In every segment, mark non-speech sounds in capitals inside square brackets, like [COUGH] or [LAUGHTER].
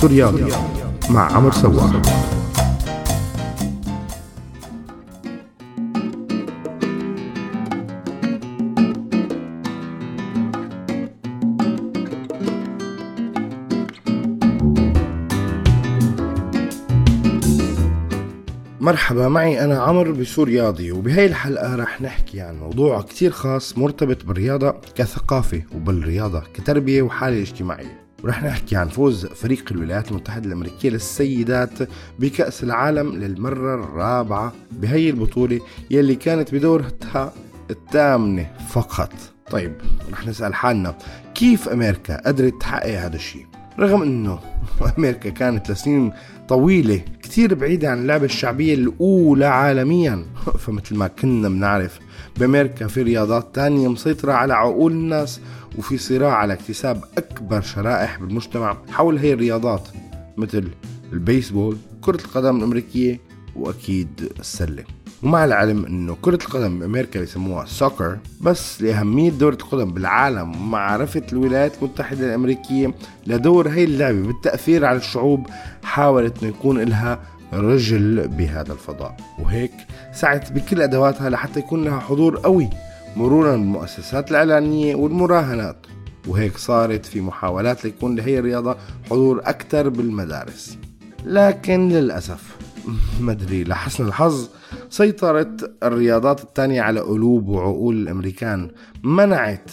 سوريالي مع عمر سواح مرحبا معي أنا عمر بسورياضي وبهي الحلقة رح نحكي عن موضوع كتير خاص مرتبط بالرياضة كثقافة وبالرياضة كتربية وحالة اجتماعية. ورح نحكي عن فوز فريق الولايات المتحدة الأمريكية للسيدات بكأس العالم للمرة الرابعة بهي البطولة يلي كانت بدورتها الثامنة فقط. طيب رح نسأل حالنا كيف أمريكا قدرت تحقق هذا الشيء؟ رغم إنه أمريكا كانت لسنين طويلة كتير بعيدة عن اللعبة الشعبية الأولى عالميا. [LAUGHS] فمثل ما كنا بنعرف بأمريكا في رياضات تانية مسيطرة على عقول الناس وفي صراع على اكتساب أكبر شرائح بالمجتمع حول هي الرياضات مثل البيسبول كرة القدم الأمريكية وأكيد السلة. ومع العلم إنه كرة القدم بأمريكا بيسموها سوكر بس لأهمية دورة القدم بالعالم ومعرفة الولايات المتحدة الأمريكية لدور هي اللعبة بالتأثير على الشعوب حاولت إنه يكون لها رجل بهذا الفضاء. وهيك سعت بكل أدواتها لحتى يكون لها حضور قوي مرورا بالمؤسسات الإعلانية والمراهنات. وهيك صارت في محاولات ليكون لهي الرياضة حضور أكثر بالمدارس. لكن للأسف [LAUGHS] مدري لحسن الحظ سيطرت الرياضات الثانية على قلوب وعقول الأمريكان. منعت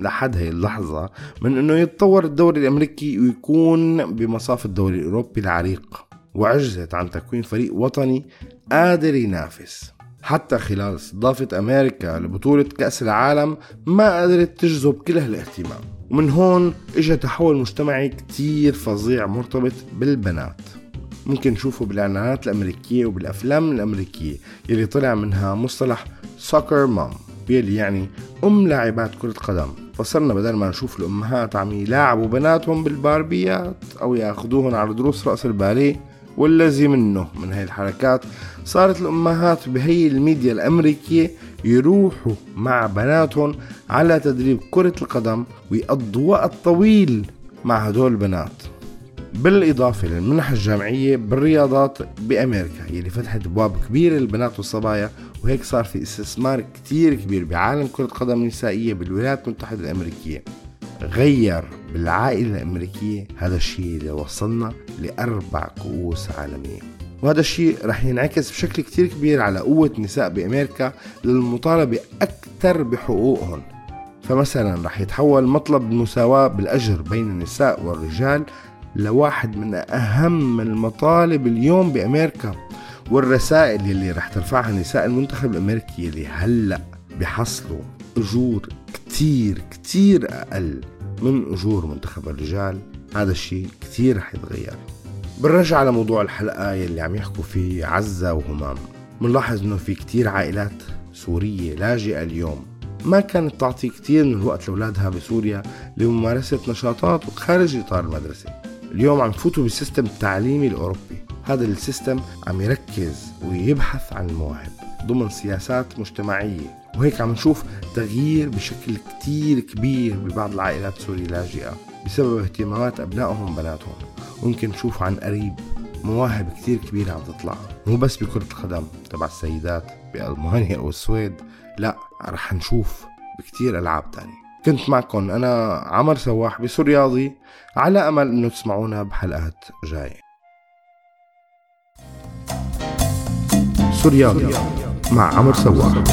لحد هي اللحظة من أنه يتطور الدوري الأمريكي ويكون بمصاف الدوري الأوروبي العريق وعجزت عن تكوين فريق وطني قادر ينافس. حتى خلال استضافة أمريكا لبطولة كأس العالم ما قدرت تجذب كل هالاهتمام. ومن هون اجى تحول مجتمعي كتير فظيع مرتبط بالبنات. ممكن نشوفه بالإعلانات الأمريكية وبالأفلام الأمريكية. يلي طلع منها مصطلح سوكر مام يلي يعني أم لاعبات كرة قدم. فصرنا بدل ما نشوف الأمهات عم يلاعبوا بناتهم بالباربيات أو ياخذوهم على دروس رأس الباليه والذي منه. من هاي الحركات صارت الأمهات بهي الميديا الأمريكية يروحوا مع بناتهم على تدريب كرة القدم ويقضوا وقت طويل مع هدول البنات. بالإضافة للمنح الجامعية بالرياضات بأمريكا يلي فتحت أبواب كبيرة للبنات والصبايا وهيك صار في استثمار كتير كبير بعالم كرة القدم النسائية بالولايات المتحدة الأمريكية. غير بالعائلة الأمريكية هذا الشيء اللي وصلنا لأربع كؤوس عالمية. وهذا الشيء رح ينعكس بشكل كتير كبير على قوة النساء بأمريكا للمطالبة أكثر بحقوقهم. فمثلا رح يتحول مطلب المساواة بالأجر بين النساء والرجال لواحد من أهم المطالب اليوم بأمريكا والرسائل اللي رح ترفعها نساء المنتخب الأمريكي اللي هلأ بحصلوا أجور كتير كتير أقل من أجور منتخب الرجال. هذا الشيء كتير رح يتغير. بالرجع على موضوع الحلقة يلي عم يحكوا فيه عزة وهمام منلاحظ إنه في كتير عائلات سورية لاجئة اليوم. ما كانت تعطي كتير من الوقت لأولادها بسوريا لممارسة نشاطات خارج إطار المدرسة. اليوم عم يفوتوا بال system التعليمي الأوروبي. هذا ال system عم يركز ويبحث عن المواهب ضمن سياسات مجتمعية. وهيك عم نشوف تغيير بشكل كتير كبير ببعض العائلات السورية اللاجئة بسبب اهتمامات أبنائهم وبناتهم. وممكن نشوف عن قريب مواهب كتير كبيرة عم تطلع. مو بس بكرة القدم تبع السيدات بألمانيا أو السويد لا رح نشوف بكتير ألعاب تانية. كنت معكم أنا عمر سواح بسورياضي على أمل أنه تسمعونا بحلقات جاية. سورياضي مع عمر سواح.